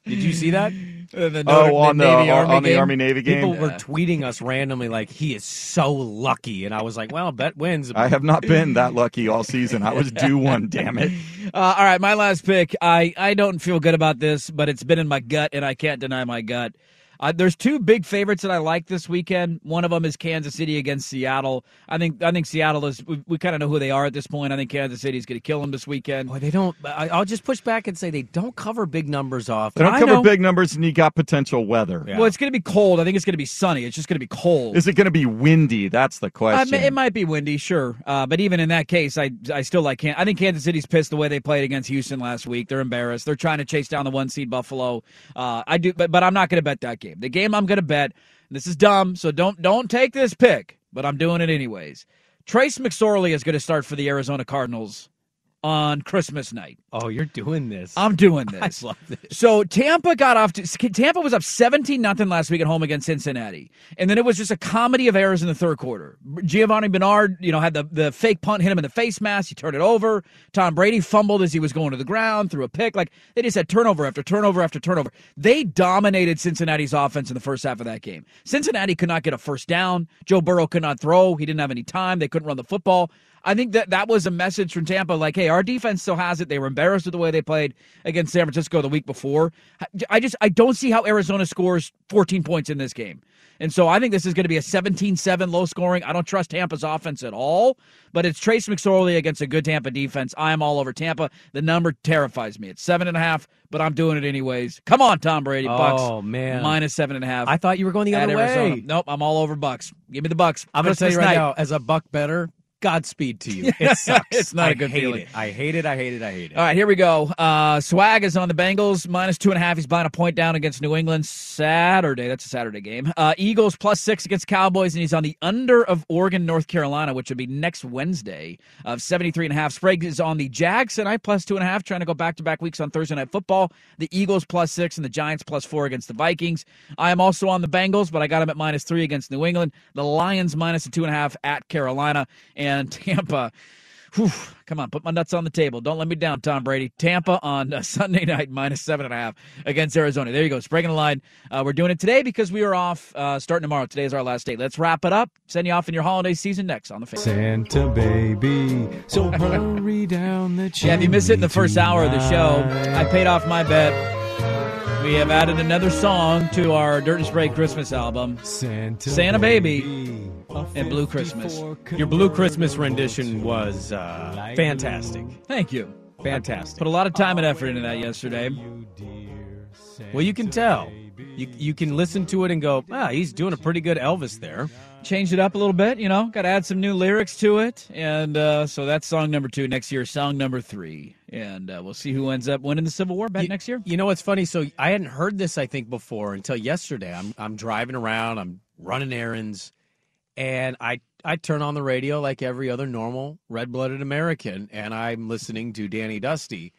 Did you see that? Uh, the oh, Notre- on the, Navy on Army the game? Army Navy game? People were tweeting us randomly like he is so lucky, and I was like, "Well, bet wins." I have not been that lucky all season. I was due one, damn it. Uh, all right, my last pick. I, I don't feel good about this, but it's been in my gut, and I can't deny my gut. Uh, there's two big favorites that I like this weekend. One of them is Kansas City against Seattle. I think I think Seattle is. We, we kind of know who they are at this point. I think Kansas City is going to kill them this weekend. Boy, they don't. I, I'll just push back and say they don't cover big numbers off. They don't I cover know. big numbers, and you got potential weather. Well, it's going to be cold. I think it's going to be sunny. It's just going to be cold. Is it going to be windy? That's the question. it might be windy, sure, uh, but even in that case, I I still like. Can- I think Kansas City's pissed the way they played against Houston last week. They're embarrassed. They're trying to chase down the one seed Buffalo. Uh, I do, but but I'm not going to bet that game. The game I'm going to bet. This is dumb, so don't don't take this pick, but I'm doing it anyways. Trace McSorley is going to start for the Arizona Cardinals on Christmas night. Oh, you're doing this. I'm doing this. I love this. So Tampa got off. To, Tampa was up 17 nothing last week at home against Cincinnati, and then it was just a comedy of errors in the third quarter. Giovani Bernard, you know, had the the fake punt hit him in the face mask. He turned it over. Tom Brady fumbled as he was going to the ground, threw a pick. Like they just had turnover after turnover after turnover. They dominated Cincinnati's offense in the first half of that game. Cincinnati could not get a first down. Joe Burrow could not throw. He didn't have any time. They couldn't run the football. I think that that was a message from Tampa, like, hey, our defense still has it. They were embarrassed with the way they played against San Francisco the week before. I just I don't see how Arizona scores 14 points in this game. And so I think this is going to be a 17-7 low scoring. I don't trust Tampa's offense at all, but it's Trace McSorley against a good Tampa defense. I am all over Tampa. The number terrifies me. It's seven and a half, but I'm doing it anyways. Come on, Tom Brady. Bucks. Oh, man. Minus seven and a half. I thought you were going the other Arizona. way. Nope, I'm all over Bucks. Give me the Bucks. I'm going to tell you right night. now, as a buck better, Godspeed to you. It sucks. It's not a I good hate feeling. It. I hate it. I hate it. I hate it. All right, here we go. Uh, Swag is on the Bengals minus two and a half. He's buying a point down against New England Saturday. That's a Saturday game. Uh, Eagles plus six against Cowboys, and he's on the under of Oregon, North Carolina, which would be next Wednesday of 73 and a half. Sprague is on the Jags tonight plus two and a half, trying to go back to back weeks on Thursday Night Football. The Eagles plus six and the Giants plus four against the Vikings. I am also on the Bengals, but I got him at minus three against New England. The Lions minus a two and a half at Carolina, and Tampa. Whew, come on, put my nuts on the table. Don't let me down, Tom Brady. Tampa on uh, Sunday night, minus seven and a half against Arizona. There you go. Sprague the line. Uh, we're doing it today because we are off uh, starting tomorrow. Today is our last day. Let's wrap it up. Send you off in your holiday season next on the face. Santa baby, so hurry down the chimney. Yeah, if you missed it in the first hour of the show, I paid off my bet. We have added another song to our Dirt and Spray Christmas album, Santa, Santa Baby and Blue Christmas. Your Blue Christmas rendition was uh, fantastic. Thank you. Fantastic. Put a lot of time and effort into that yesterday. Well, you can tell. You you can listen to it and go, ah, he's doing a pretty good Elvis there. Changed it up a little bit, you know. Got to add some new lyrics to it, and uh, so that's song number two. Next year, song number three, and uh, we'll see who ends up winning the Civil War bet You- next year. You know what's funny? So I hadn't heard this, I think, before until yesterday. I'm I'm driving around, I'm running errands, and I I turn on the radio like every other normal red blooded American, and I'm listening to Danny Dusty,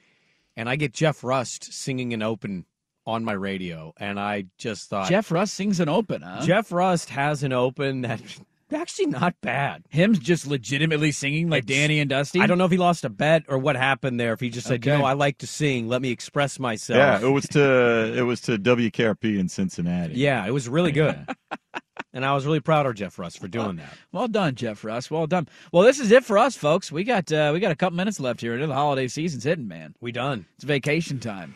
and I get Jeff Rust singing an open on my radio, and I just thought Jeff Russ sings an open, huh? Jeff Rust has an open that actually not bad. Him's just legitimately singing like It's- Danny and Dusty. I don't know if he lost a bet or what happened there. If he just said, you Okay. know, I like to sing, let me express myself. Yeah, it was to it was to WKRP in Cincinnati. Yeah, it was really good. and I was really proud of Jeff Russ for doing that. Well done, Jeff Russ. Well done. Well, this is it for us, folks. We got uh, we got a couple minutes left here until the holiday season's hitting, man. We done. It's vacation time.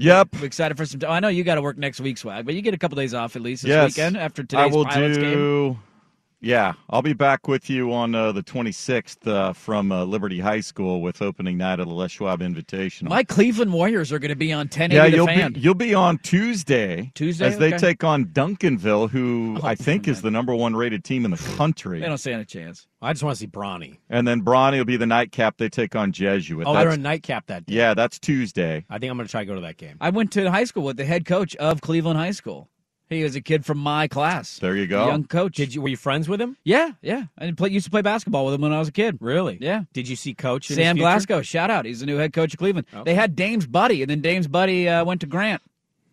Yep. We're excited for some. I know you got to work next week, swag, but you get a couple days off at least this yes. weekend after I today's will Pilots do. game. Yeah, I'll be back with you on uh, the 26th uh, from uh, Liberty High School with opening night of the Les Schwab Invitational. My Cleveland Warriors are going to be on 1080 yeah, you'll fan. be you'll be on Tuesday. Tuesday, as they take on Duncanville, who Oh, I think is the number one rated team in the country. They don't stand a chance. I just want to see Bronny. And then Bronny will be the nightcap. They take on Jesuit. Oh, That's- they're a nightcap that day. Yeah, that's Tuesday. I think I'm going to try to go to that game. I went to high school with the head coach of Cleveland High School. He was a kid from my class. There you go. young coach. Did you were you friends with him? Yeah, yeah. I play, used to play basketball with him when I was a kid. Really? Yeah. Did you see Coach in Sam? Glasgow, shout out. He's the new head coach of Cleveland. They had Dame's buddy, and then Dame's buddy uh, went to Grant.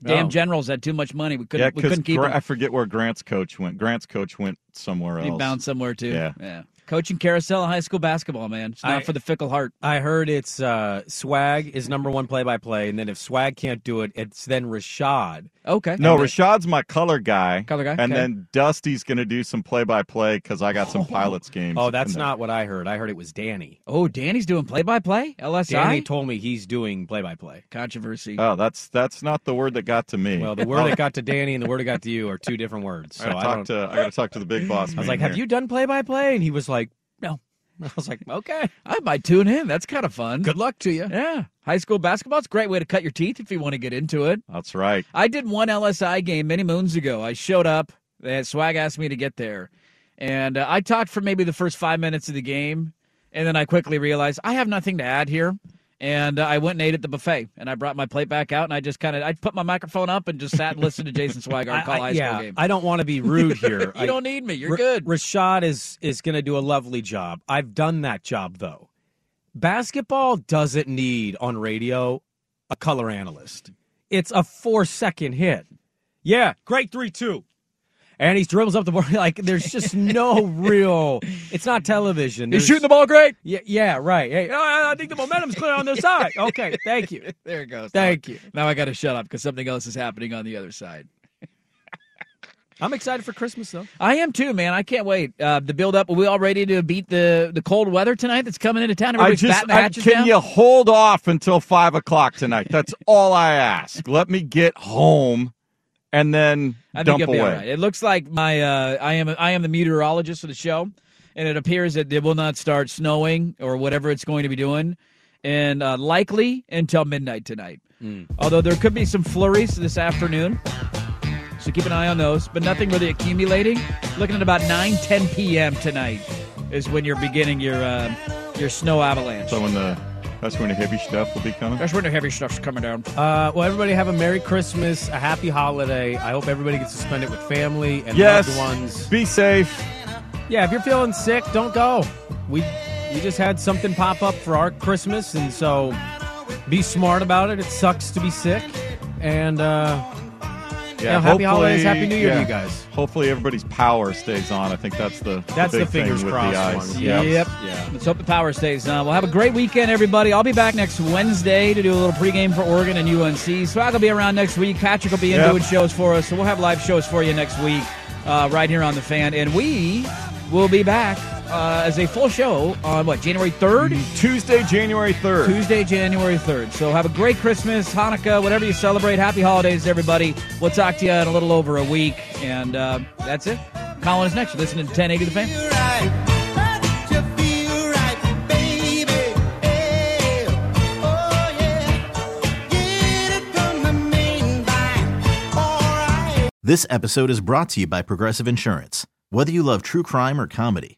Damn Oh. Generals had too much money. We couldn't, yeah, we couldn't keep Gra- him. I forget where Grant's coach went. Grant's coach went somewhere else. He bounced somewhere too. Yeah. yeah. Coaching carousel high school basketball, man. It's not I- for the fickle heart. I heard it's uh, Swag is number one play by play, and then if Swag can't do it, it's then Rashad. Okay. No, Rashad's my color guy. Color guy, And okay. then Dusty's going to do some play by play because I got some pilots games. Oh, that's not what I heard. I heard it was Danny. Oh, Danny's doing play by play? LSI? Danny told me he's doing play by play. Controversy. Oh, that's that's not the word that got to me. Well, the word that got to Danny and the word that got to you are two different words. I So gotta I talk don't. to I got to talk to the big boss. I was man like, "Have here. you done play by play?" And he was like, "No." I was like, "Okay, I might tune in. That's kind of fun. good luck to you." Yeah. High school basketball, it's a great way to cut your teeth if you want to get into it. That's right. I did one LSI game many moons ago. I showed up. and Swag asked me to get there. And uh, I talked for maybe the first five minutes of the game. And then I quickly realized I have nothing to add here. And uh, I went and ate at the buffet. And I brought my plate back out. And I just kind of I put my microphone up and just sat and listened to Jason Swigart call I- I- high yeah, school game. I don't want to be rude here. you I- don't need me. You're Ra- good. Rashad is is going to do a lovely job. I've done that job though. Basketball doesn't need on radio a color analyst. It's a four second hit. Yeah, great three two. And he dribbles up the board like there's just no real. It's not television. He's shooting the ball great. Yeah, yeah, right. Hey, I I think the momentum's clear on their side. Okay, thank you. There it goes. Thank you. Now I got to shut up because something else is happening on the other side. I'm excited for Christmas though. I am too, man. I can't wait. Uh, the build up. Are we all ready to beat the, the cold weather tonight that's coming into town? I just I- can down? you hold off until five o'clock tonight? That's all I ask. Let me get home, and then I think dump you'll be away. all right. It looks like my uh, I am I am the meteorologist for the show, and it appears that it will not start snowing or whatever it's going to be doing, and uh, likely until midnight tonight. Hmm. Although there could be some flurries this afternoon, so keep an eye on those. But nothing really accumulating. Looking at about 9, 10 p.m. tonight is when you're beginning your uh, your snow avalanche. So when the that's when the heavy stuff will be coming. That's when the heavy stuff's coming down. Uh, well, everybody have a Merry Christmas, a Happy Holiday. I hope everybody gets to spend it with family and Yes. loved ones. Be safe. Yeah, if you're feeling sick, don't go. We we just had something pop up for our Christmas, and so be smart about it. It sucks to be sick, and uh, yeah, happy holidays, hopefully- happy New Year yeah. to you guys. Hopefully everybody's power stays on. I think that's the That's the, the big thing fingers with crossed the ice. one. Yep. Yep. Yeah. Let's hope the power stays on. We'll have a great weekend, everybody. I'll be back next Wednesday to do a little pregame for Oregon and UNC. Swag will be around next week. Patrick will be in Yep. doing shows for us. So we'll have live shows for you next week uh, right here on The Fan. And we will be back uh, as a full show on, what, January 3rd? Tuesday, January third. Tuesday, January 3rd. So have a great Christmas, Hanukkah, whatever you celebrate. Happy holidays, everybody. We'll talk to you in a little over a week. And uh, that's it. Colin is next. You're listening to 1080 The Fan. This episode is brought to you by Progressive Insurance. Whether you love true crime or comedy,